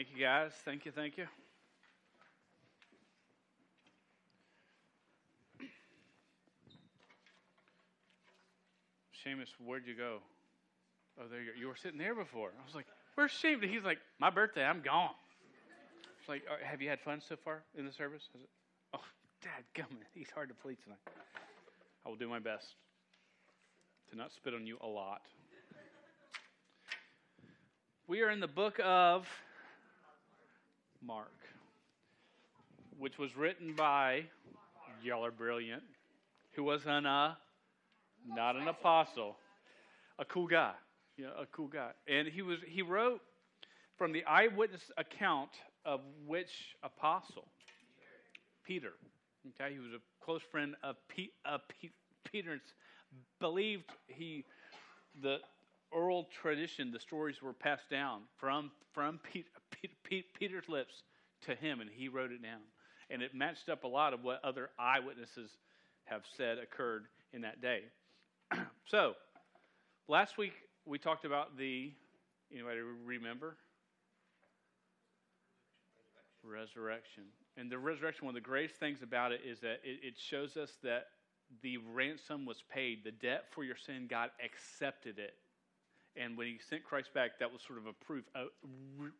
Thank you, guys. Thank you, thank you. Seamus, where'd you go? Oh, there you go. You were sitting there before. I was like, where's Seamus? He's like, my birthday, I'm gone. It's like, "Uh, have you had fun so far in the service? It, oh, Dad, come on. He's hard to please tonight. I will do my best to not spit on you a lot. We are in the book of Mark, which was written by, y'all are brilliant, who was an, uh, not an apostle, a cool guy. Know, a cool guy. And he was he wrote from the eyewitness account of which apostle? Peter. Okay, he was a close friend of, Pe- of Pe- Peter's. Believed he the oral tradition, the stories were passed down from from Pete, Pete, Pete, Peter's lips to him, and he wrote it down. And it matched up a lot of what other eyewitnesses have said occurred in that day. so, last week we talked about the. Anybody remember? Resurrection. And the resurrection, one of the greatest things about it is that it, it shows us that the ransom was paid. The debt for your sin, God accepted it. And when He sent Christ back, that was sort of a proof, a re-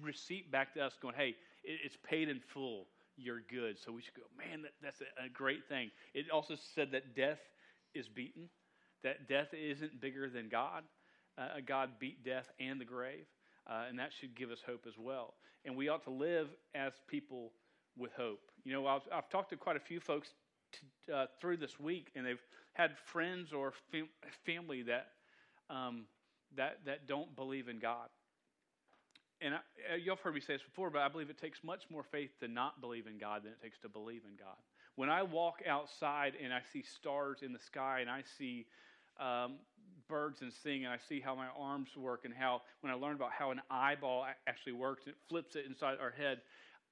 receipt back to us going, hey, it, it's paid in full. You're good. So we should go, man, that, that's a, a great thing. It also said that death is beaten, that death isn't bigger than God. Uh, God beat death and the grave. Uh, and that should give us hope as well. And we ought to live as people with hope. You know, I've, I've talked to quite a few folks to, uh, through this week, and they've had friends or fam- family that um, that that don't believe in God. And I, uh, you've heard me say this before, but I believe it takes much more faith to not believe in God than it takes to believe in God. When I walk outside and I see stars in the sky, and I see um, birds and sing, and I see how my arms work, and how when I learn about how an eyeball actually works, it flips it inside our head.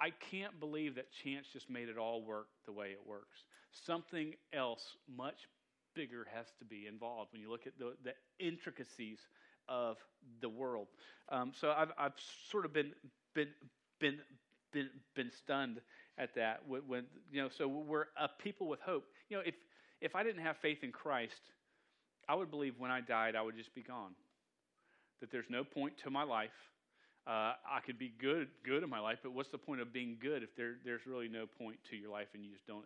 I can't believe that chance just made it all work the way it works. Something else much bigger has to be involved when you look at the, the intricacies of the world. Um, so I've, I've sort of been been been been been stunned at that. When, when you know, so we're a people with hope. You know, if if I didn't have faith in Christ, I would believe when I died, I would just be gone. That there's no point to my life. Uh, I could be good, good in my life, but what's the point of being good if there, there's really no point to your life and you just don't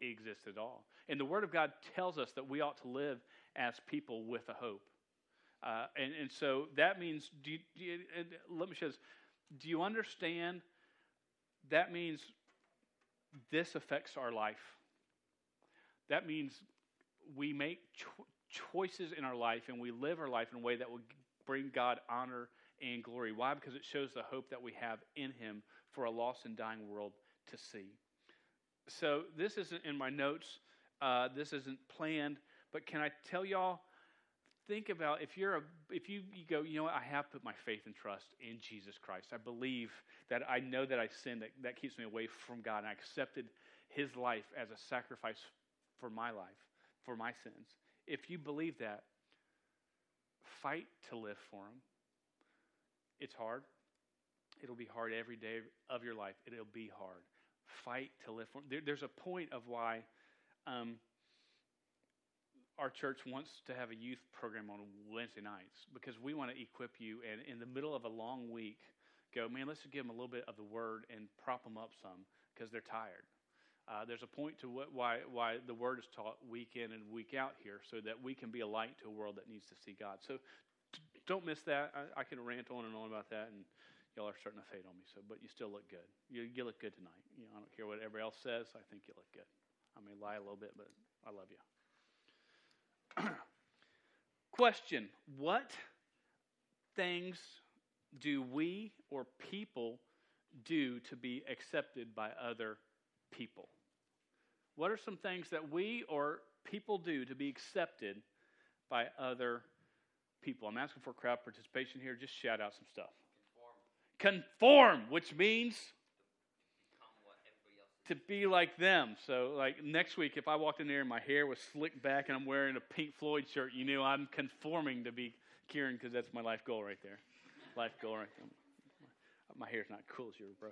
exist at all? And the Word of God tells us that we ought to live as people with a hope. Uh, and, and so that means, do you, do you, let me show this. Do you understand? That means this affects our life. That means we make cho- choices in our life and we live our life in a way that will bring God honor and glory. Why? Because it shows the hope that we have in Him for a lost and dying world to see. So, this isn't in my notes, uh, this isn't planned, but can I tell y'all? Think about if you're a if you, you go, you know what, I have put my faith and trust in Jesus Christ. I believe that I know that I sin, that, that keeps me away from God, and I accepted his life as a sacrifice for my life, for my sins. If you believe that, fight to live for him. It's hard. It'll be hard every day of your life. It'll be hard. Fight to live for him. There, there's a point of why um, our church wants to have a youth program on Wednesday nights because we want to equip you and in the middle of a long week go, man, let's just give them a little bit of the word and prop them up some because they're tired. Uh, there's a point to what, why, why the word is taught week in and week out here so that we can be a light to a world that needs to see God. So don't miss that. I, I can rant on and on about that, and y'all are starting to fade on me. So, But you still look good. You, you look good tonight. You know, I don't care what everybody else says. I think you look good. I may lie a little bit, but I love you. Question What things do we or people do to be accepted by other people? What are some things that we or people do to be accepted by other people? I'm asking for crowd participation here. Just shout out some stuff. Conform, Conform which means to be like them. So, like next week, if I walked in there and my hair was slicked back and I'm wearing a Pink Floyd shirt, you knew I'm conforming to be Kieran because that's my life goal right there. Life goal right there. My hair's not cool as yours, bro.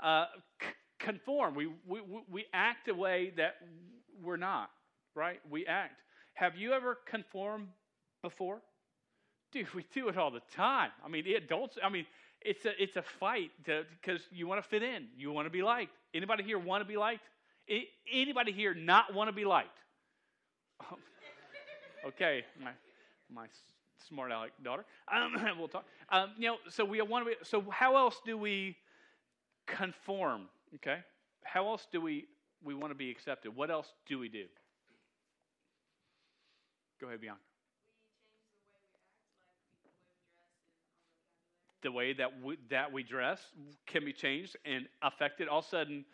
Uh, c- conform. We, we, we- act a way that we're not, right? We act. Have you ever conformed before? Dude, we do it all the time. I mean, the adults, I mean, it's a, it's a fight because you want to fit in. You want to be liked. Anybody here want to be liked? A- Anybody here not want to be liked? okay, my, my smart aleck daughter. Um, we'll talk. Um, you know, so we want to be, so how else do we conform? Okay. How else do we, we want to be accepted? What else do we do? Go ahead, Bianca. The way that we, that we dress can be changed and affected. All of a sudden,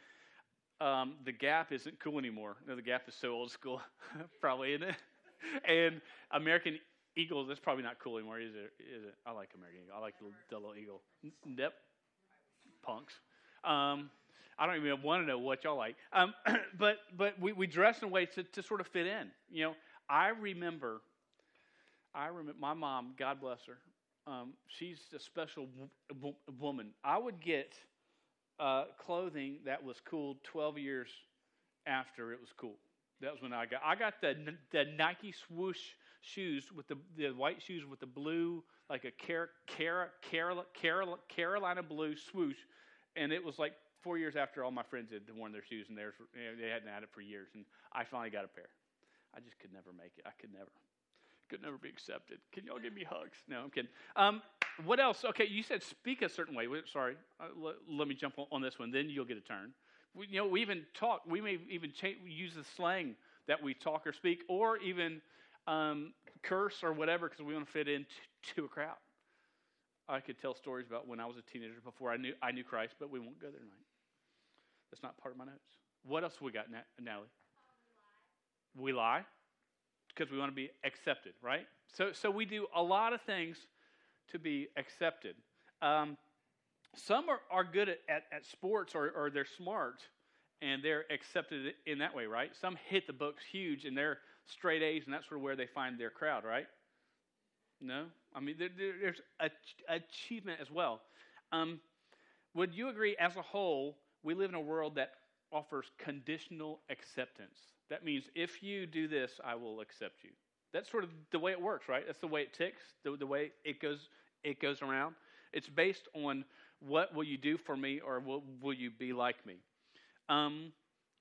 um, the Gap isn't cool anymore. The Gap is so old school, probably, isn't it? And American Eagle, that's probably not cool anymore, is it? Is it? I like American Eagle. I like the, the little eagle. Yep, punks. Um, I don't even want to know what y'all like. Um, but but we, we dress in a way to, to sort of fit in. You know, I remember, I remember my mom, God bless her, um, she's a special w- w- woman. I would get uh, clothing that was cool 12 years after it was cool. That was when I got. I got the the Nike swoosh shoes with the the white shoes with the blue like a Car- Car- Carol- Carol- Carolina blue swoosh, and it was like four years after all my friends had worn their shoes and theirs they hadn't had it for years, and I finally got a pair. I just could never make it. I could never could never be accepted. Can y'all give me hugs? No, I'm kidding. Um, what else? Okay, you said speak a certain way. Sorry, uh, let, let me jump on, this one. Then you'll get a turn. We, you know, we even talk. We may even cha- use the slang that we talk or speak, or even um, curse or whatever because we want to fit into to a crowd. I could tell stories about when I was a teenager before I knew I knew Christ, but we won't go there tonight. That's not part of my notes. What else we got, Na- Natalie? We lie because we want to be accepted, right? So, so we do a lot of things to be accepted. Um, some are, are good at, at, at sports or, or they're smart and they're accepted in that way, right? Some hit the books huge and they're straight A's and that's sort of where they find their crowd, right? No? I mean, there, there- there's ach- achievement as well. Um, would you agree, as a whole, we live in a world that offers conditional acceptance? That means if you do this, I will accept you. That's sort of the way it works, right? That's the way it ticks, the, the way it goes, it goes around. It's based on what will you do for me or will, will you be like me? Um,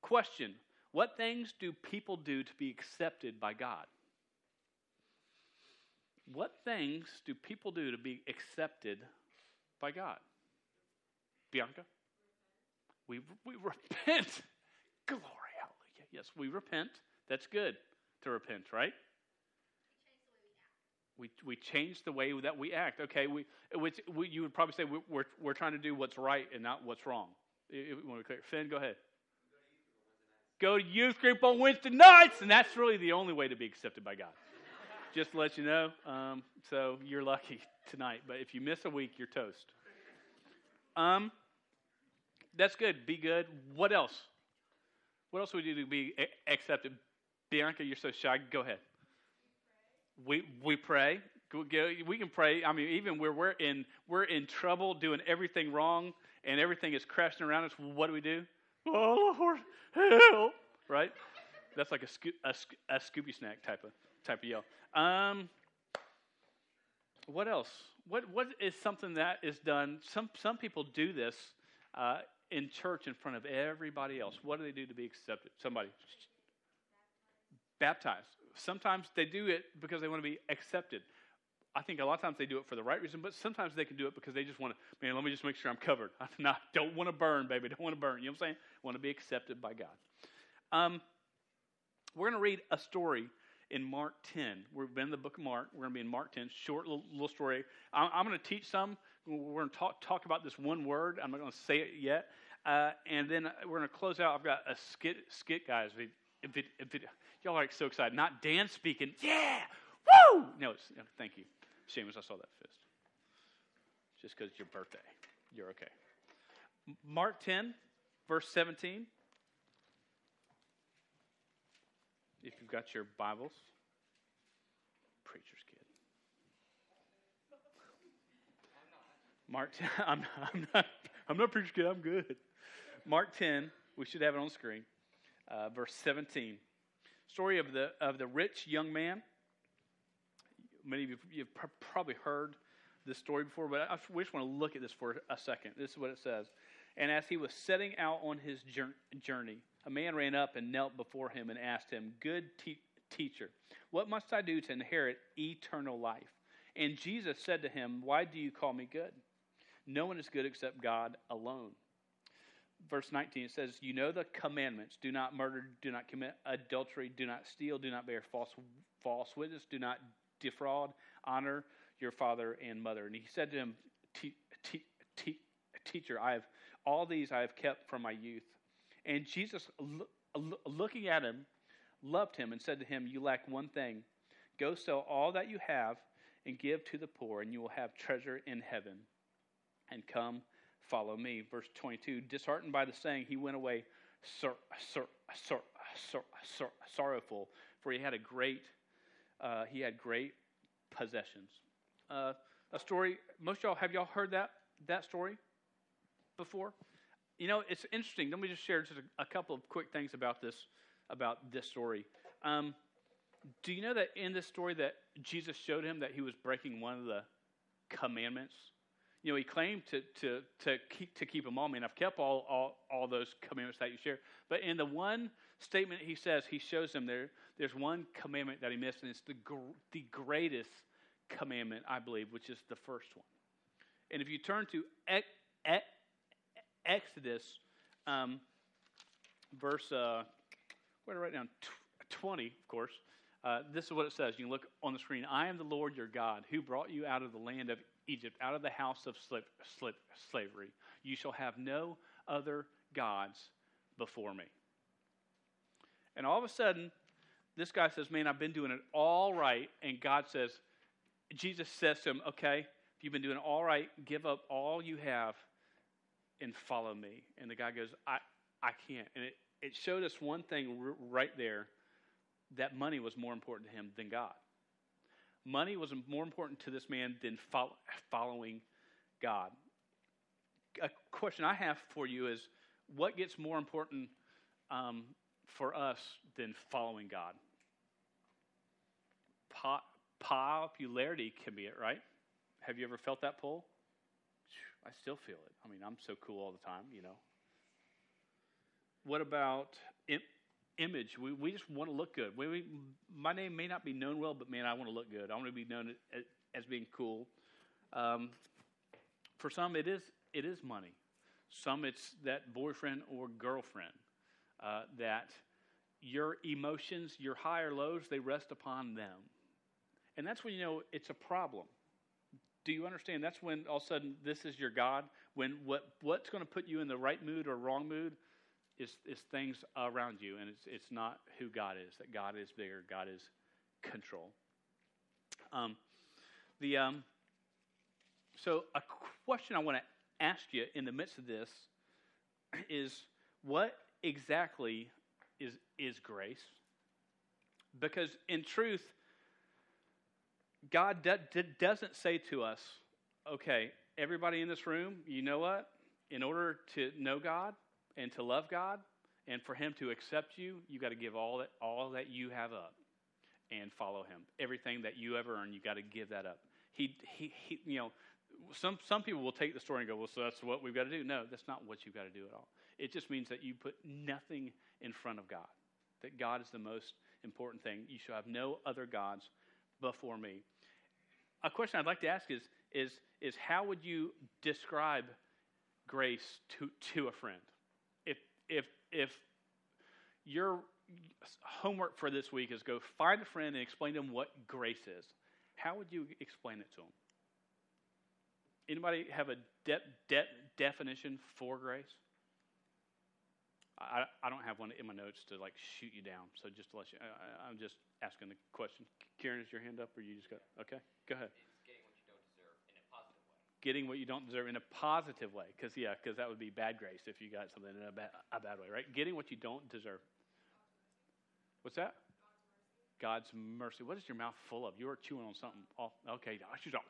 question What things do people do to be accepted by God? What things do people do to be accepted by God? Bianca? We, we repent. Glory. Yes, we repent. That's good to repent, right? We, we change the way that we act. Okay, we, which we, you would probably say we, we're, we're trying to do what's right and not what's wrong. Want to clear. Finn, go ahead. Go to youth group on Wednesday nights, and that's really the only way to be accepted by God. Just to let you know. Um, so you're lucky tonight, but if you miss a week, you're toast. Um, that's good. Be good. What else? What else would you do to be accepted? Bianca, you're so shy. Go ahead. We we pray. We can pray. I mean, even where we're in we're in trouble, doing everything wrong, and everything is crashing around us. What do we do? Oh Lord, help! Right? That's like a, sco- a, a Scooby snack type of type of yell. Um, what else? What what is something that is done? Some some people do this uh, in church in front of everybody else. What do they do to be accepted? Somebody baptized. Sometimes they do it because they want to be accepted. I think a lot of times they do it for the right reason, but sometimes they can do it because they just want to, man, let me just make sure I'm covered. I don't want to burn, baby. Don't want to burn. You know what I'm saying? Want to be accepted by God. Um, we're going to read a story in Mark 10. We've been in the book of Mark. We're going to be in Mark 10, short little, little story. I'm, I'm going to teach some. We're going to talk, talk about this one word. I'm not going to say it yet. Uh, and then we're going to close out. I've got a skit, skit guys. If it, if it, if it, y'all are so excited. Not Dan speaking. Yeah! Woo! No, it's, no, thank you. Seamus, I saw that fist. Just because it's your birthday. You're okay. Mark 10, verse 17. If you've got your Bibles, preacher's kid. Mark 10, I'm, I'm, not, I'm not preaching I'm good. Mark 10, we should have it on screen, uh, verse 17. Story of the, of the rich young man. Many of you you've probably heard this story before, but I just want to look at this for a second. This is what it says. And as he was setting out on his journey, a man ran up and knelt before him and asked him, Good te- teacher, what must I do to inherit eternal life? And Jesus said to him, Why do you call me good? No one is good except God alone. Verse 19 it says, You know the commandments do not murder, do not commit adultery, do not steal, do not bear false, false witness, do not defraud, honor your father and mother. And he said to him, Teacher, I have all these I have kept from my youth. And Jesus, looking at him, loved him and said to him, You lack one thing. Go sell all that you have and give to the poor, and you will have treasure in heaven. And come, follow me. Verse 22 Disheartened by the saying, he went away sor- sor- sor- sorrowful, for he had a great, uh, he had great possessions. Uh, a story. Most y'all have y'all heard that that story before? You know, it's interesting. Let me just share just a, a couple of quick things about this about this story. Um, do you know that in this story that Jesus showed him that he was breaking one of the commandments? You know, he claimed to to to keep to keep them all. I mean, I've kept all all all those commandments that you share. But in the one statement he says, he shows them there. There's one commandment that he missed, and it's the gr- the greatest commandment, I believe, which is the first one. And if you turn to Exodus, um, verse, uh, where did I write down? 20, of course. Uh, this is what it says. You can look on the screen. I am the Lord your God who brought you out of the land of Egypt, out of the house of slip slavery. You shall have no other gods before me. And all of a sudden, this guy says, Man, I've been doing it all right. And God says, Jesus says to him, Okay, if you've been doing all right, give up all you have and follow me. And the guy goes, I, I can't. And it, it showed us one thing r- right there that money was more important to him than God. Money was more important to this man than follow, following God. A question I have for you is what gets more important um, for us than following God? Po- popularity can be it, right? Have you ever felt that pull? I still feel it. I mean, I'm so cool all the time, you know. What about image? We, we just want to look good. We, we, my name may not be known well, but man, I want to look good. I want to be known as, as being cool. Um, for some, it is it is money. Some, it's that boyfriend or girlfriend uh, that your emotions, your high or lows, they rest upon them, and that's when you know it's a problem do you understand? That's when all of a sudden this is your God. When what what's going to put you in the right mood or wrong mood is is things around you, and it's it's not who God is. That God is bigger. God is control. Um, the um, so a question I want to ask you in the midst of this is what exactly is is grace? Because in truth, God doesn't say to us, okay, everybody in this room, you know what? In order to know God and to love God and for Him to accept you, you got to give all that, all that you have up and follow Him. Everything that you ever earn, you got to give that up. He, he, he, you know, some, some people will take the story and go, well, so that's what we've got to do. No, that's not what you've got to do at all. It just means that you put nothing in front of God, that God is the most important thing. You shall have no other gods before me a question I'd like to ask is, is, is how would you describe grace to, to a friend? If, if, your homework for this week is go find a friend and explain to them what grace is, how would you explain it to them? Anybody have a de- de- definition for grace? I, I don't have one in my notes to like shoot you down. So just to let you, I, am just asking the question. Karen, is your hand up, or you just got? Okay, go ahead. Getting what you don't deserve in a positive way, because yeah, because that would be bad grace if you got something in a bad, a bad way, right? Getting what you don't deserve. What's that? God's mercy. What is your mouth full of? You are chewing on something. Oh, okay, she's all.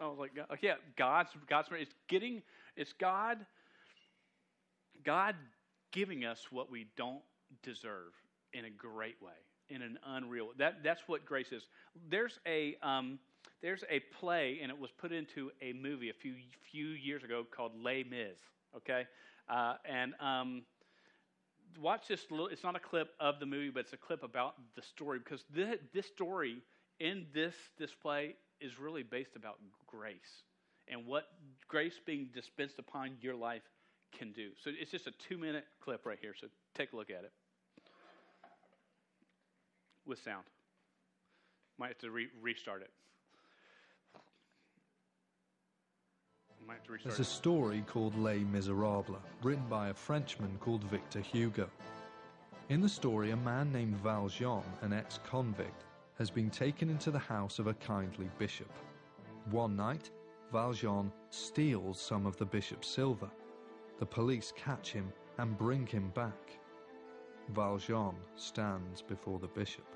I was like, yeah, God's God's it's getting it's God God giving us what we don't deserve in a great way, in an unreal. That that's what grace is. There's a um, there's a play, and it was put into a movie a few few years ago called Les Mis. Okay, uh, and um, watch this. Little, it's not a clip of the movie, but it's a clip about the story because this, this story in this display is really based about grace and what grace being dispensed upon your life can do. So it's just a two minute clip right here. So take a look at it with sound. Might have to re- restart it. Might have to restart There's a story called Les Miserables, written by a Frenchman called Victor Hugo. In the story, a man named Valjean, an ex convict, has been taken into the house of a kindly bishop. One night, Valjean steals some of the bishop's silver. The police catch him and bring him back. Valjean stands before the bishop.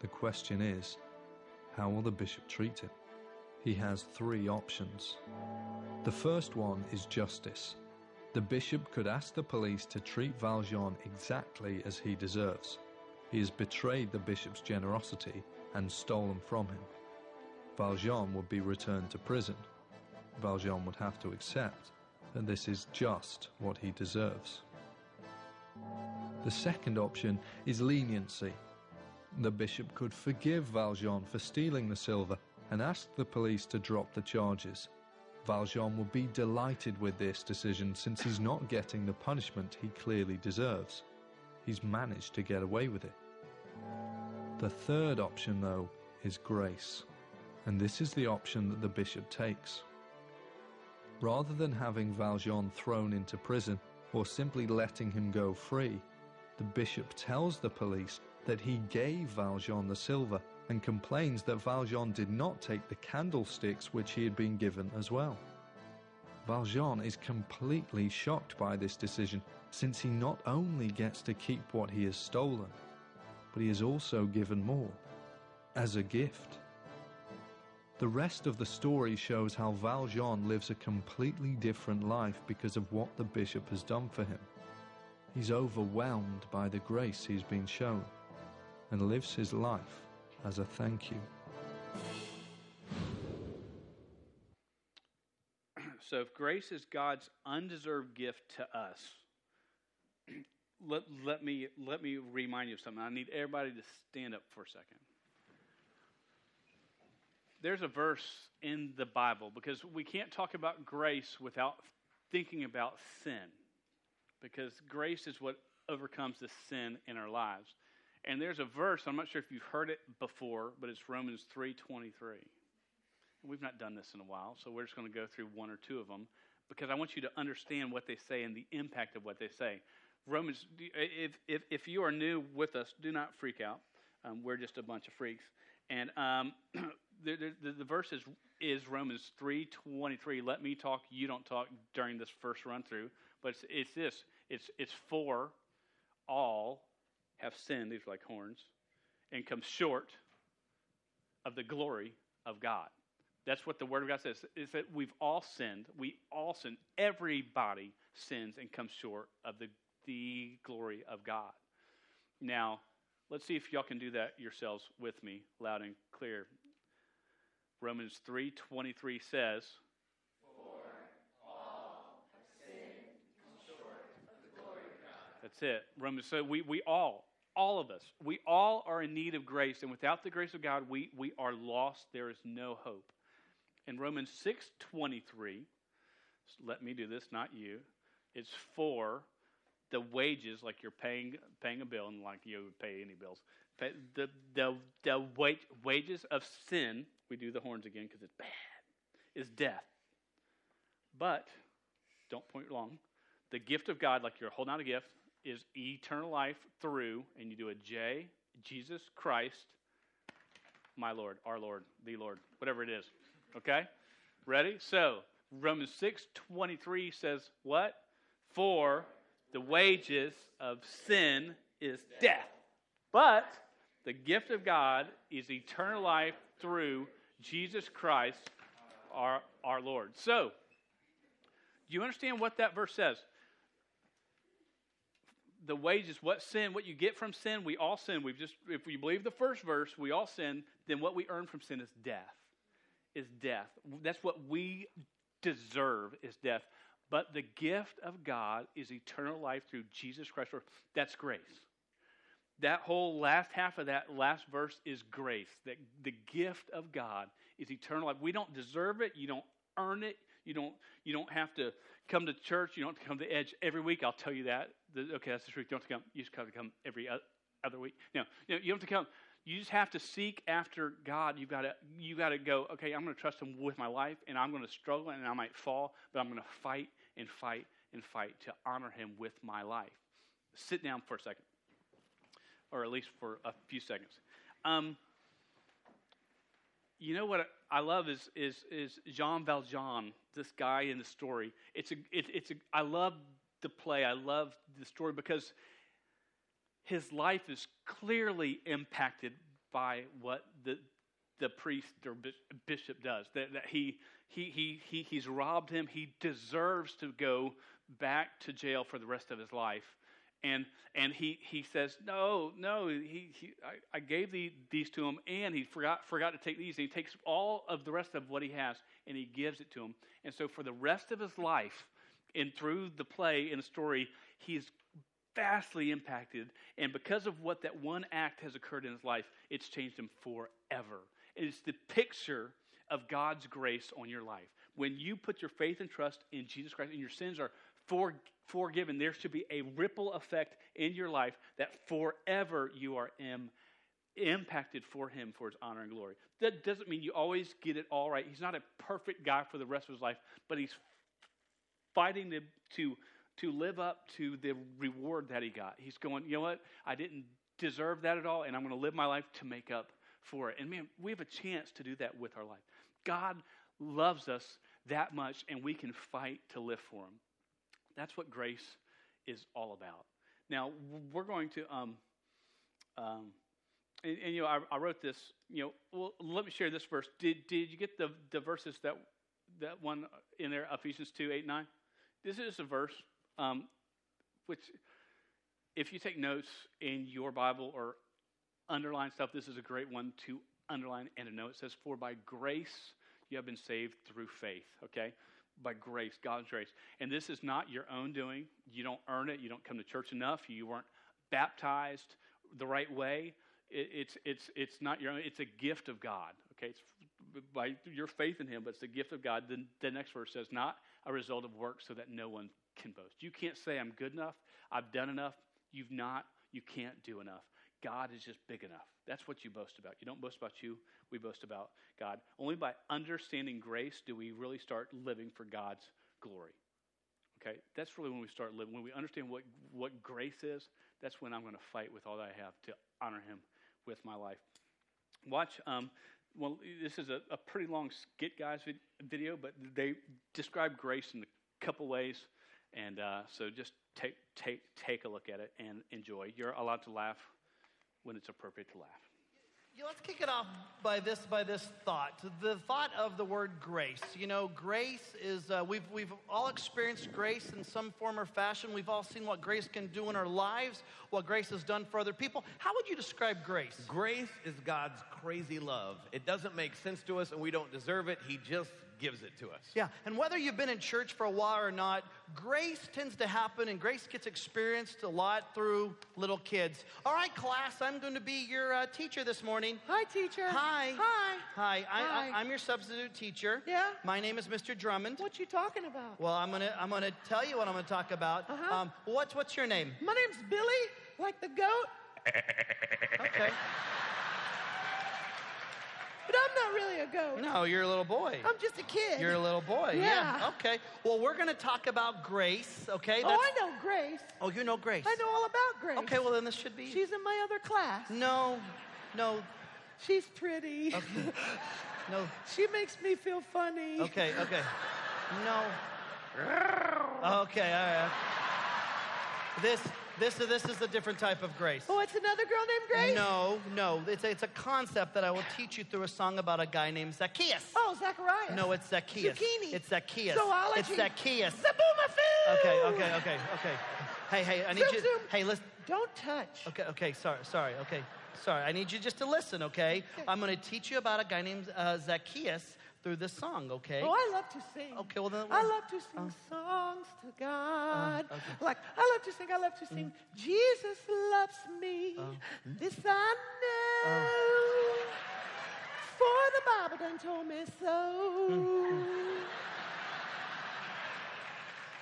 The question is, how will the bishop treat him? He has three options. The first one is justice. The bishop could ask the police to treat Valjean exactly as he deserves. He has betrayed the bishop's generosity and stolen from him. Valjean would be returned to prison. Valjean would have to accept that this is just what he deserves. The second option is leniency. The bishop could forgive Valjean for stealing the silver and asked the police to drop the charges. Valjean would be delighted with this decision since he's not getting the punishment he clearly deserves. He's managed to get away with it. The third option, though, is grace, and this is the option that the bishop takes. Rather than having Valjean thrown into prison or simply letting him go free, the bishop tells the police that he gave Valjean the silver and complains that Valjean did not take the candlesticks which he had been given as well. Valjean is completely shocked by this decision since he not only gets to keep what he has stolen, but he is also given more as a gift. The rest of the story shows how Valjean lives a completely different life because of what the bishop has done for him. He's overwhelmed by the grace he's been shown and lives his life as a thank you. So, if grace is God's undeserved gift to us, let, let, me, let me remind you of something. I need everybody to stand up for a second. There's a verse in the Bible because we can't talk about grace without thinking about sin because grace is what overcomes the sin in our lives. And there's a verse, I'm not sure if you've heard it before, but it's Romans 3:23. We've not done this in a while, so we're just going to go through one or two of them because I want you to understand what they say and the impact of what they say. Romans, if, if, if you are new with us, do not freak out. Um, we're just a bunch of freaks. And um, the, the, the, verse is, is Romans 3.23. Let me talk, you don't talk during this first run through. But it's, it's this. It's, it's for all have sinned, these are like horns, and come short of the glory of God. That's what the Word of God says, is that we've all sinned. We all sin. Everybody sins and comes short of the, the glory of God. Now, let's see if y'all can do that yourselves with me, loud and clear. Romans 3.23 says, That's it. Romans. So we, we all, all of us, we all are in need of grace, and without the grace of God, we, we are lost. There is no hope. In Romans 6.23, let me do this, not you. It's for the wages, like you're paying paying a bill, and like you would pay any bills. The the the wage, wages of sin. We do the horns again because it's bad. Is death. But don't point long. The gift of God, like you're holding out a gift, is eternal life through, and you do a J, Jesus Christ, my Lord, our Lord, the Lord, whatever it is. Okay? Ready? So, Romans 6 23 says, What? For the wages of sin is death. But the gift of God is eternal life through Jesus Christ our, our Lord. So, do you understand what that verse says? The wages, what sin, what you get from sin, we all sin. We've just, if we believe the first verse, we all sin, then what we earn from sin is death. Is death. That's what we deserve is death. But the gift of God is eternal life through Jesus Christ. That's grace. That whole last half of that last verse is grace. That the gift of God is eternal life. We don't deserve it. You don't earn it. You don't, you don't have to come to church. You don't have to come to the Edge every week. I'll tell you that. okay, that's the truth. You don't have to come. You just have to come every other week. No, no, you don't have to come. You just have to seek after God. You've got to, you got to go, okay, I'm going to trust Him with my life, and I'm going to struggle, and I might fall, but I'm going to fight and fight and fight to honor Him with my life. Sit down for a second, or at least for a few seconds. Um, you know what I love is is is Jean Valjean, this guy in the story. It's a it, it's a I love the play. I love the story because his life is clearly impacted by what the the priest or bishop does. That, that he, he, he, he, he's robbed him. He deserves to go back to jail for the rest of his life. And, and he, he says, No, no, he, he, I, I gave the, these to him, and he forgot, forgot to take these. And he takes all of the rest of what he has and he gives it to him. And so for the rest of his life, and through the play and the story, he's vastly impacted. And because of what that one act has occurred in his life, it's changed him forever. It is the picture of God's grace on your life. When you put your faith and trust in Jesus Christ and your sins are for, forgiven, there should be a ripple effect in your life that forever you are Im, impacted for Him for His honor and glory. That doesn't mean you always get it all right. He's not a perfect guy for the rest of his life, but He's fighting to, to to live up to the reward that he got. He's going, you know what? I didn't deserve that at all, and I'm going to live my life to make up for it. And man, we have a chance to do that with our life. God loves us that much, and we can fight to live for him. That's what grace is all about. Now, we're going to, um, um, and, and, you know, I, I, wrote this, you know, well, let me share this verse. Did, did you get the, the verses that, that one in there, Ephesians 2, 8, 9? This is a verse um, which, if you take notes in your Bible or underline stuff, this is a great one to underline and to note. It says, For by grace you have been saved through faith, okay? By grace, God's grace. And this is not your own doing. You don't earn it. You don't come to church enough. You weren't baptized the right way. It, it's, it's, it's not your own. It's a gift of God, okay? It's by your faith in Him, but it's the gift of God. Then the next verse says, Not a result of work so that no one can boast. You can't say, I'm good enough, I've done enough. You've not, you can't do enough. God is just big enough. That's what you boast about. You don't boast about you, we boast about God. Only by understanding grace do we really start living for God's glory. Okay? That's really when we start living. When we understand what, what grace is, that's when I'm going to fight with all that I have to honor Him with my life. Watch, um, well, this is a, a pretty long skit, guys, video, but they describe grace in a couple ways. And uh, so just take, take, take a look at it and enjoy. You're allowed to laugh when it's appropriate to laugh. Yeah, let's kick it off by this by this thought. The thought of the word grace. You know, grace is uh, we've we've all experienced grace in some form or fashion. We've all seen what grace can do in our lives, what grace has done for other people. How would you describe grace? Grace is God's crazy love. It doesn't make sense to us, and we don't deserve it. He just gives it to us. Yeah, and whether you've been in church for a while or not, grace tends to happen and grace gets experienced a lot through little kids. All right, class, I'm going to be your uh, teacher this morning. Hi, teacher. Hi. Hi. Hi. Hi. I, am your substitute teacher. Yeah. My name is Mr. Drummond. What you talking about? Well, I'm gonna I'm gonna tell you what I'm gonna talk about. Uh-huh. Um, what's what's your name? My name's Billy, like the goat. okay. But I'm not really a goat. No, you're a little boy. I'm just a kid. You're a little boy. Yeah. yeah. Okay. Well, we're going to talk about Grace, okay? Oh, That's... Oh, I know Grace. Oh, you know Grace. I know all about Grace. Okay, well, then this should be. She's in my other class. No, no. She's pretty. Okay. No. She makes me feel funny. Okay, okay. No. Okay, all right. This This is this is a different type of grace. Oh, it's another girl named Grace? No, no. It's a, it's a concept that I will teach you through a song about a guy named Zacchaeus. Oh, Zachariah. No, it's Zacchaeus. Zucchini. It's Zacchaeus. Zoology. It's Zacchaeus. Zoboomafoo! Okay, okay, okay, okay. Hey, hey, I need Zoom, you. zoom. Hey, listen. Don't touch. Okay, okay, sorry, sorry, okay, sorry. I need you just to listen, okay? I'm going to teach you about a guy named uh, Zacchaeus through this song, okay? Oh, I love to sing. Okay, well then. I love to sing songs to God. okay. Like, I love to sing, I love to sing. Jesus loves me. This I know. For the Bible done told me so.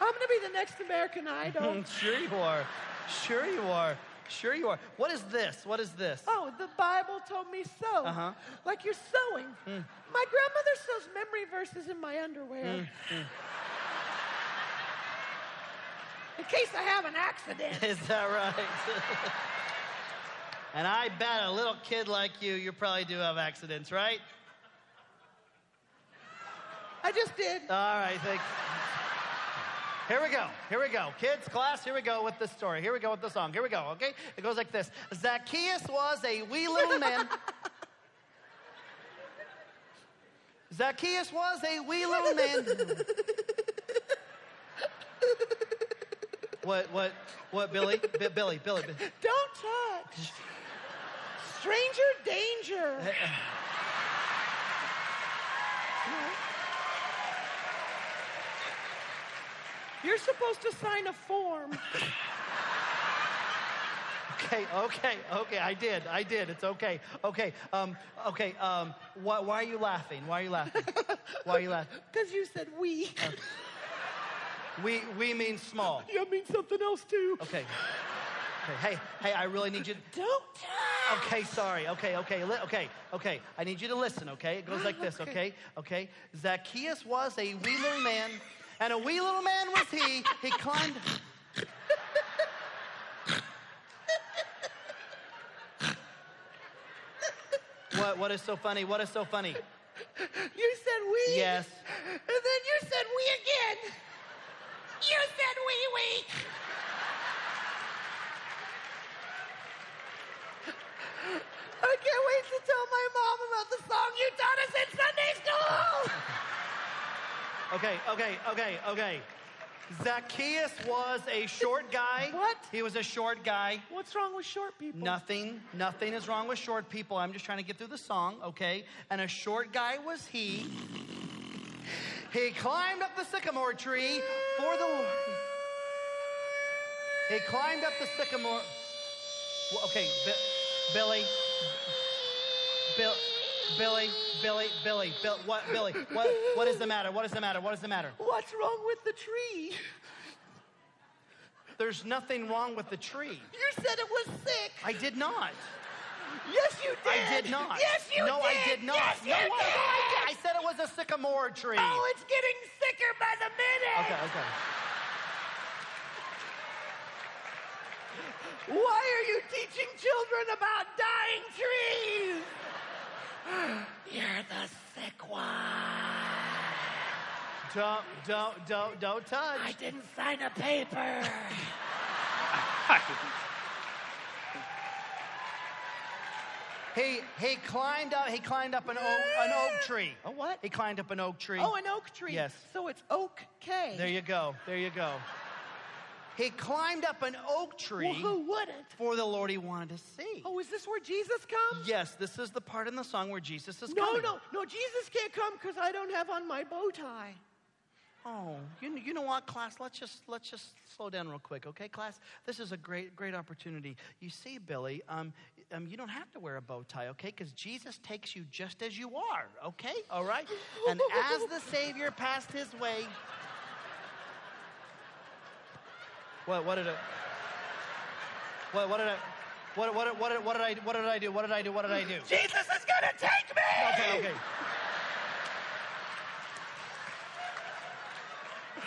I'm going to be the next American Idol. Mm, sure you are. Sure you are. Sure you are. What is this? What is this? Oh, the Bible told me so. Uh-huh. Like you're sewing. Hmm. My grandmother sews memory verses in my underwear. Hmm, hmm. In case I have an accident. Is that right? and I bet a little kid like you, you probably do have accidents, right? I just did. All right, thanks. Here we go. Here we go. Kids, class, here we go with the story. Here we go with the song. Here we go, okay? It goes like this Zacchaeus was a wee little man. Zacchaeus was a wee little man. what, what, what, Billy? B- Billy, Billy. Bi- Don't touch. Stranger danger. Uh, uh. You're supposed to sign a form. Okay, okay, okay. I did. I did. It's okay. Okay. Um, okay. Um, why, why are you laughing? Why are you laughing? Why are you laughing? Because you said we. We, we mean small. You mean something else too. Okay. Okay. Hey, hey, I really need you. Don't touch. Okay, sorry. Okay, okay, li- okay, okay. I need you to listen, okay? It goes like this, okay? Okay. Zacchaeus was a little man, and a wee little man was he. He climbed. What, what is so funny? What is so funny? You said we. Yes. And then you said we again. You said we, we. I can't wait to tell my mom about the song you taught us in Sunday school. Okay, okay, okay, okay. Zacchaeus was a short guy. What? He was a short guy. What's wrong with short people? Nothing, nothing is wrong with short people. I'm just trying to get through the song, okay? And a short guy was he. He climbed up the sycamore tree for the Lord. He climbed up the sycamore. Okay, Bi- Billy. Bill, Billy, Billy, Billy, Bill, what, Billy? What, what is the matter? What is the matter? What is the matter? What's wrong with the tree? There's nothing wrong with the tree. You said it was sick. I did not. yes, you did. I did not. Yes, you no, did. I did not. Yes, no, you I, did. I said it was a sycamore tree. Oh, it's getting sicker by the minute. Okay, okay. Why are you teaching children about dying trees? You're the sick one. Don't, don't, don't, don't touch. I didn't sign a paper. He he climbed up. He climbed up an oak, an oak tree. A what? He climbed up an oak tree. Oh, an oak tree. Yes. So it's oak K. There you go. There you go. He climbed up an oak tree Well, who wouldn't? for the Lord he wanted to see. Oh, is this where Jesus comes? Yes, this is the part in the song where Jesus is No, coming. no, no. No, Jesus can't come because I don't have on my bow tie. Oh, you, you know what, class? Let's just let's just slow down real quick, okay, class? This is a great great opportunity. You see, Billy, um, um, you don't have to wear a bow tie, okay? Because Jesus takes you just as you are, okay? All right. And as the Savior passed His way, what what did it? What what did I? What what what did, what did I what did I do? What did I do? What did I do? Jesus is gonna take me. Okay, okay.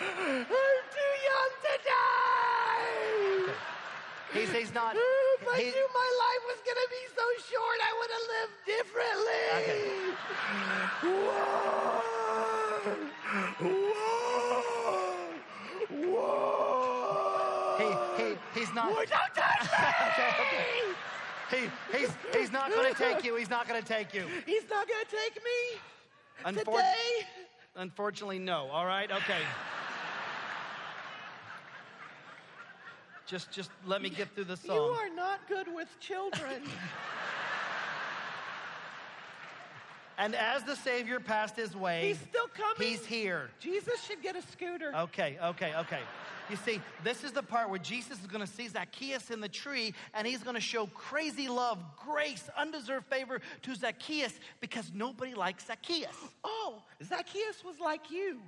I'm too young to die. He's he's not. Oh, if I he- knew my life was gonna be so short, I would have lived differently. Okay. Whoa. Whoa. He, he, he's not not. Boy, don't touch me! He, he's, he's not going to take you. He's not going to take you. He's not gonna take me Unfor- today. Unfortunately, no. All right? Okay. Just, just let me get through the song. You are not good with children. And as the Savior passed his way, He's still coming. he's here. Jesus should get a scooter. Okay, okay, okay. You see, this is the part where Jesus is going to see Zacchaeus in the tree and he's going to show crazy love, grace, undeserved favor to Zacchaeus because nobody likes Zacchaeus. Oh, Zacchaeus was like you.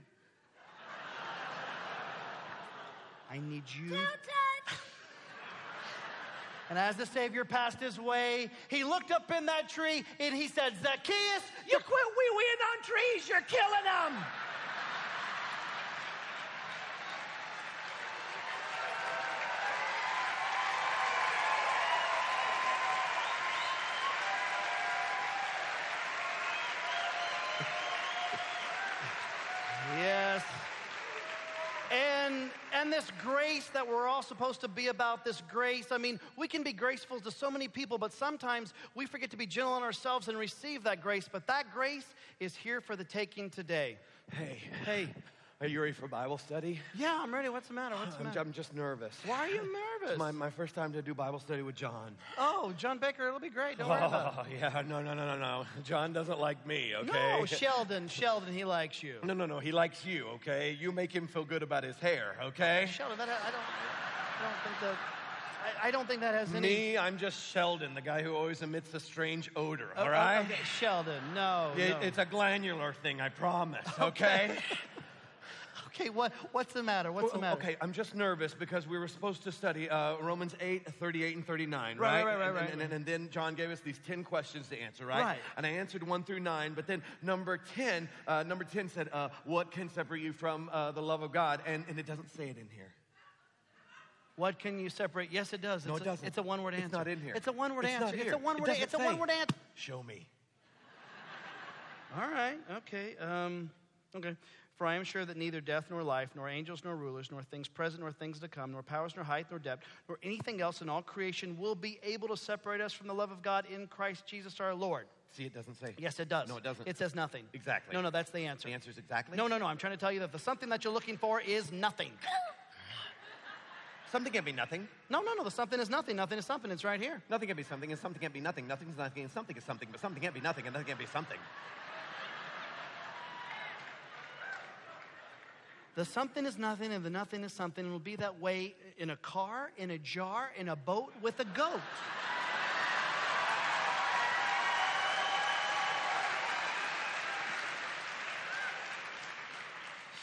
I need you. And as the Savior passed his way, he looked up in that tree and he said, Zacchaeus, You quit wee weeing on trees, you're killing them. Yes. And and this grace that we're all supposed to be about, this grace, I mean, we can be graceful to so many people, but sometimes we forget to be gentle on ourselves and receive that grace. But that grace is here for the taking today. Hey, Hey, are you ready for Bible study? yeah, I'm ready. What's the matter? What's the I'm, matter? I'm just nervous. Why are you nervous? It's my, my first time to do Bible study with John. oh, John Baker, it'll be great. Don't worry oh, about Oh, yeah, no, no, no, no, no. John doesn't like me, okay? No, Sheldon, Sheldon, he likes you. No, no, no, he likes you, okay? You make him feel good about his hair, okay? Sheldon, that, I don't, I don't think that, I, I don't think that has any. Me, I'm just Sheldon, the guy who always emits a strange odor, Oh, all oh, right? okay, Sheldon, no. Yeah, no. It's a glandular thing, I promise, okay? Okay, what, what's the matter? What's the matter? Okay, I'm just nervous because we were supposed to study uh, Romans 8, 38, and 39, Right, right? right, right, and, right, And, right. and, and then John gave us these 10 questions to answer, right? Right. And I answered 1 through 9, but then number 10, uh, number 10 said, uh, What can separate you from uh, the love of God? And, and it doesn't say it in here. What can you separate? Yes, it does. No, it's it a, doesn't. It's a one-word answer. It's answer. not in here. It's a one-word It's answer. It's a one-word. It It's a one-word answer. Show me. All right. Okay. Um, okay. For I am sure that neither death nor life, nor angels nor rulers, nor things present nor things to come, nor powers nor height nor depth, nor anything else in all creation will be able to separate us from the love of God in Christ Jesus our Lord. See, it doesn't say. Yes, it does. No, it doesn't. It says nothing. Exactly. No, no, that's the answer. The answer is exactly? No, no, no. I'm trying to tell you that the something that you're looking for is nothing. Something can be nothing. No, no, no. The something is nothing. Nothing is something. It's right here. Nothing can be something, and something can't be nothing. Nothing is nothing, and something is something, but something can't be nothing, and nothing can't be something. The something is nothing and the nothing is something. It will be that way in a car, in a jar, in a boat with a goat.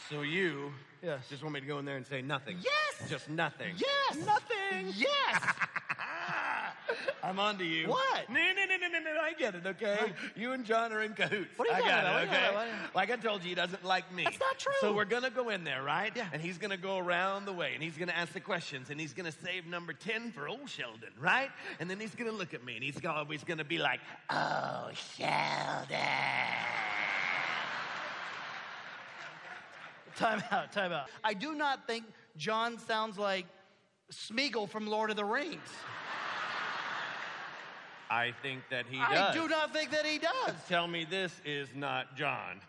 So you Yes. just want me to go in there and say nothing? Yes! Just nothing. Yes! Nothing. Yes! I'm on to you. What? No, no, no, no, no, no. I get it, okay? You and John are in cahoots. What are you I got? It, okay? about? Like I told you, he doesn't like me. That's not true. So we're to go in there, right? Yeah. And he's to go around the way, and he's to ask the questions, and he's to save number 10 for old Sheldon, right? And then he's to look at me, and he's always to be like, oh, Sheldon. time out, time out. I do not think John sounds like Smeagol from Lord of the Rings. I think that he does. I does. do not think that he does. Tell me this is not John.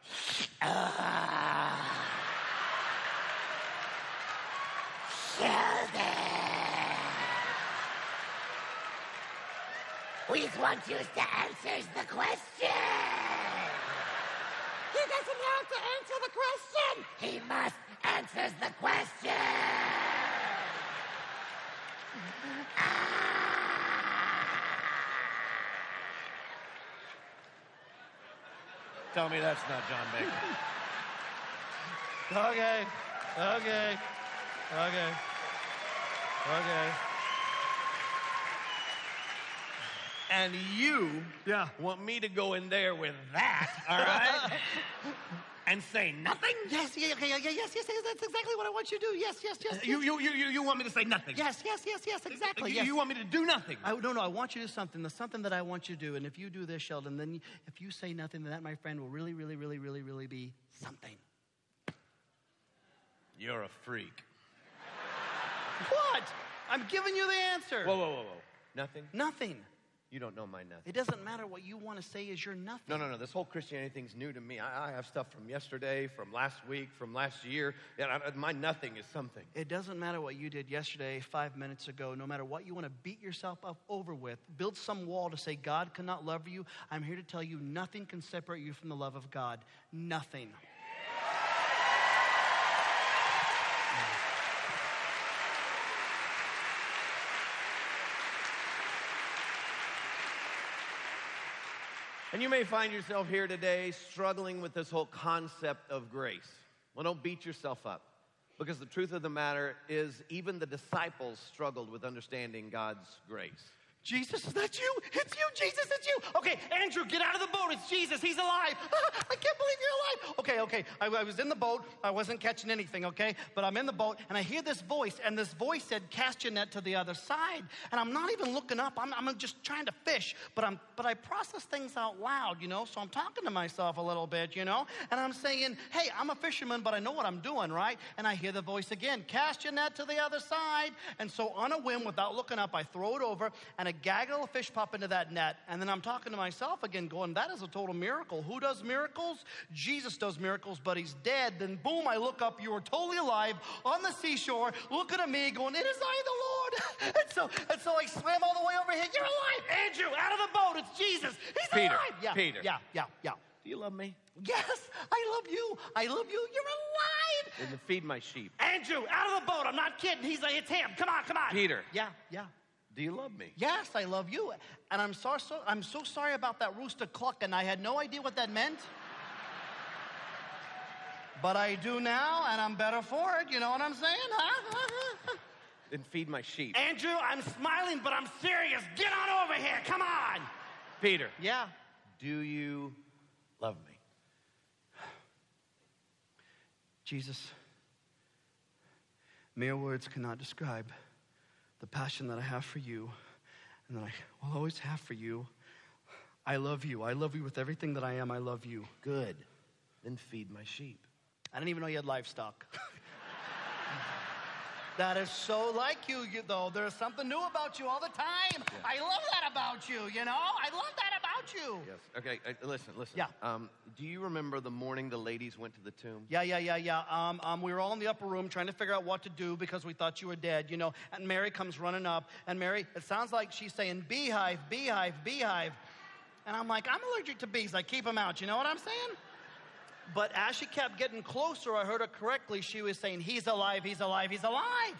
We just want you to answer the question. He doesn't have to answer the question. He must answer the question. Ah! Tell me that's not John Baker. Okay, okay, okay, okay. and you Yeah. want me to go in there with that, all right? and say nothing? Yes, yeah, okay, yeah, yes, yes, yes, that's exactly what I want you to do. Yes, yes, yes. yes. You, you, you, you, you want me to say nothing? Yes, yes, yes, yes, exactly. You, Yes. you want me to do nothing? I, no, no, I want you to do something. The something that I want you to do. And if you do this, Sheldon, then if you say nothing, then that, my friend, will really, really, really, really, really be something. You're a freak. What? I'm giving you the answer. Whoa, whoa, whoa, whoa. Nothing? Nothing. You don't know my nothing. It doesn't matter what you want to say is your nothing. No, no, no. This whole Christianity thing's new to me. I, I have stuff from yesterday, from last week, from last year. Yeah, I, my nothing is something. It doesn't matter what you did yesterday, five minutes ago, no matter what you want to beat yourself up over with, build some wall to say God cannot love you. I'm here to tell you nothing can separate you from the love of God. Nothing. And you may find yourself here today struggling with this whole concept of grace. Well, don't beat yourself up because the truth of the matter is, even the disciples struggled with understanding God's grace. Jesus, is that you? It's you, Jesus, it's you. Okay, Andrew, get out of the boat. It's Jesus. He's alive. I can't believe you're alive. Okay, okay. I, I, was in the boat. I wasn't catching anything, okay? But I'm in the boat and I hear this voice, and this voice said, Cast your net to the other side. And I'm not even looking up. I'm, I'm just trying to fish. But I'm but I process things out loud, you know, so I'm talking to myself a little bit, you know, and I'm saying, Hey, I'm a fisherman, but I know what I'm doing, right? And I hear the voice again, cast your net to the other side. And so on a whim, without looking up, I throw it over and a gaggle of fish pop into that net. And then I'm talking to myself again, going, That is a total miracle. Who does miracles? Jesus does miracles, but he's dead. Then boom, I look up, you are totally alive on the seashore, looking at me, going, It is I, the Lord. and so and so I swam all the way over here. You're alive, Andrew, out of the boat. It's Jesus. He's Peter, alive. Yeah, Peter. Yeah, yeah, yeah. Do you love me? Yes, I love you. I love you. You're alive. And then feed my sheep. Andrew, out of the boat. I'm not kidding. He's like, it's him. Come on, come on. Peter. Yeah, yeah. Do you love me? Yes, I love you. And I'm so, so I'm so sorry about that rooster cluck, and I had no idea what that meant. But I do now, and I'm better for it. You know what I'm saying? Huh? Then feed my sheep. Andrew, I'm smiling, but I'm serious. Get on over here. Come on. Peter, Yeah. do you love me? Jesus, mere words cannot describe the passion that I have for you and that I will always have for you. I love you. I love you with everything that I am. I love you. Good. Then feed my sheep. I didn't even know you had livestock. that is so like you, you, though. There's something new about you all the time. I love that about you, you know? I love that about you. Yes. Okay, uh, listen, listen. Yeah. Um, do you remember the morning the ladies went to the tomb? Yeah, yeah, yeah, yeah. Um, um, we were all in the upper room trying to figure out what to do because we thought you were dead, you know. And Mary comes running up, and Mary, it sounds like she's saying, beehive, beehive, beehive. And I'm like, I'm allergic to bees. I keep them out. You know what I'm saying? But as she kept getting closer, I heard her correctly. She was saying, He's alive, he's alive, he's alive.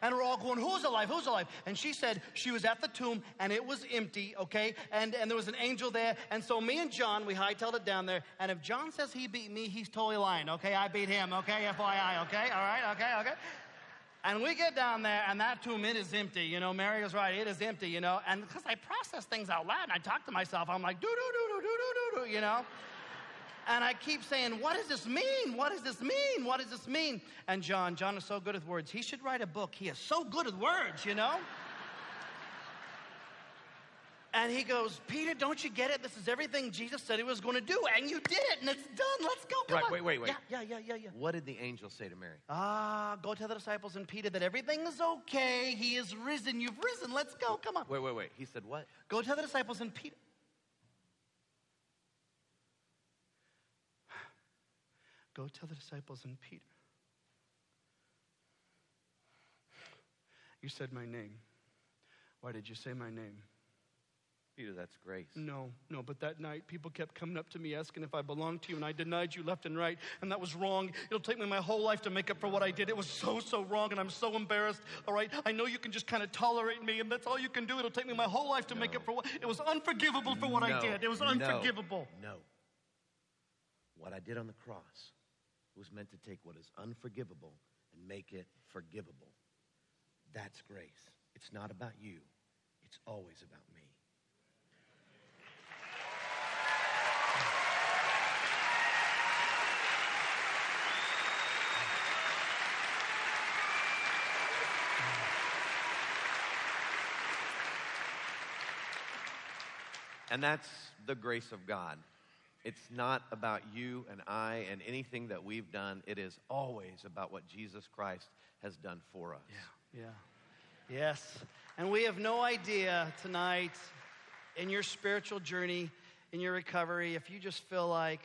And we're all going, Who's alive? Who's alive? And she said she was at the tomb and it was empty, okay? And, and there was an angel there. And so me and John, we hightailed it down there. And if John says he beat me, he's totally lying, okay? I beat him, okay? FYI, okay? All right, okay, okay? And we get down there, and that tomb, it is empty. You know, Mary was right, it is empty, you know. And because I process things out loud, and I talk to myself, I'm like, doo, doo, doo, doo, doo, doo, doo, you know. And I keep saying, what does this mean? What does this mean? What does this mean? And John, John is so good with words. He should write a book. He is so good with words, you know? And he goes, Peter, don't you get it? This is everything Jesus said he was going to do, and you did it, and it's done. Let's go. Come Right, on. wait, wait, wait. Yeah, yeah, yeah, yeah, yeah. What did the angel say to Mary? Ah, go tell the disciples and Peter that everything is okay. He is risen. You've risen. Let's go. Come on. Wait, wait, wait. He said what? Go tell the disciples and Peter. Go tell the disciples and Peter. You said my name. Why did you say my name? Peter, that's grace. No, no, but that night people kept coming up to me asking if I belonged to you, and I denied you left and right, and that was wrong. It'll take me my whole life to make up for what I did. It was so, so wrong, and I'm so embarrassed, all right? I know you can just kind of tolerate me, and that's all you can do. It'll take me my whole life to make up for what. It was unforgivable for what I did. It was no, unforgivable. No. What I did on the cross was meant to take what is unforgivable and make it forgivable. That's grace. It's not about you, it's always about me. And that's the grace of God. It's not about you and I and anything that we've done. It is always about what Jesus Christ has done for us. Yeah. Yes. And we have no idea tonight in your spiritual journey, in your recovery, if you just feel like,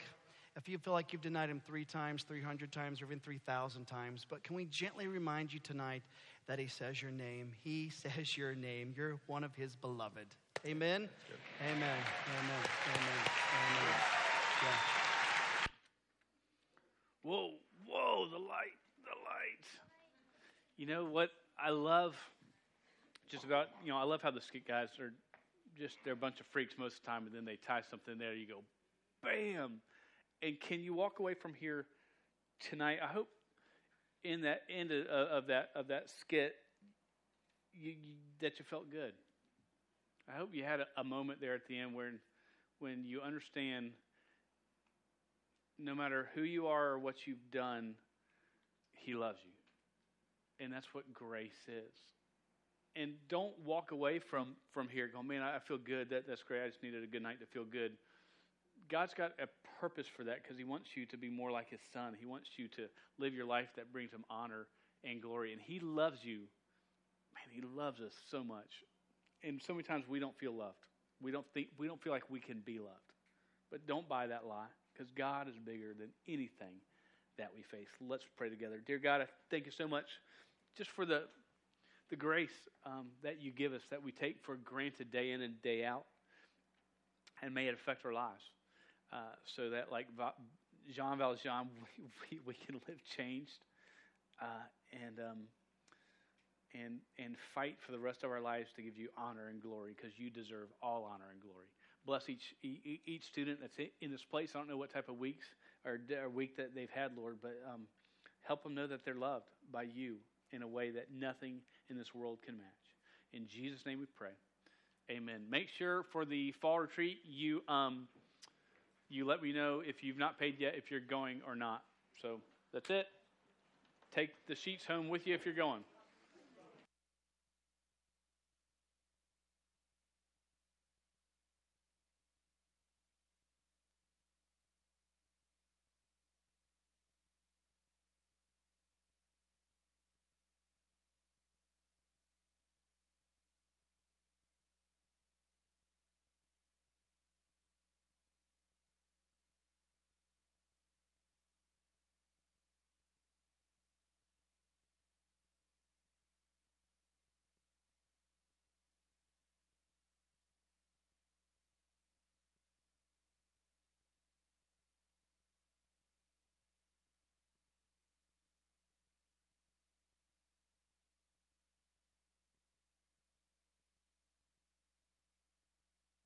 if you feel like you've denied him three times, 300 times, or even 3,000 times, but can we gently remind you tonight that he says your name? He says your name. You're one of his beloved. Amen? Amen. Amen. Amen. Amen. Yeah. Whoa, whoa, the light, the light. You know what I love just about, you know, I love how the skit guys are just, they're a bunch of freaks most of the time, and then they tie something there, you go, bam. And can you walk away from here tonight? I hope in that end of, of that of that skit you, you, that you felt good. I hope you had a, a moment there at the end where when you understand no matter who you are or what you've done, He loves you. And that's what grace is. And don't walk away from, from here going, man, I feel good. That, that's great. I just needed a good night to feel good. God's got a purpose for that because He wants you to be more like His Son. He wants you to live your life that brings Him honor and glory. And He loves you. Man, He loves us so much. And so many times we don't feel loved. We don't think we don't feel like we can be loved. But don't buy that lie because God is bigger than anything that we face. Let's pray together. Dear God, I thank you so much just for the, the grace um, that you give us that we take for granted day in and day out. And may it affect our lives uh, so that, like Jean Valjean, we, we, we can live changed uh, and, um, and, and fight for the rest of our lives to give you honor and glory because you deserve all honor and glory bless each each student that's in this place. I don't know what type of weeks or, week that they've had, Lord, but um, help them know that they're loved by you in a way that nothing in this world can match. In Jesus' name we pray. Amen. Make sure for the fall retreat you um, you let me know if you've not paid yet if you're going or not. So that's it. Take the sheets home with you if you're going.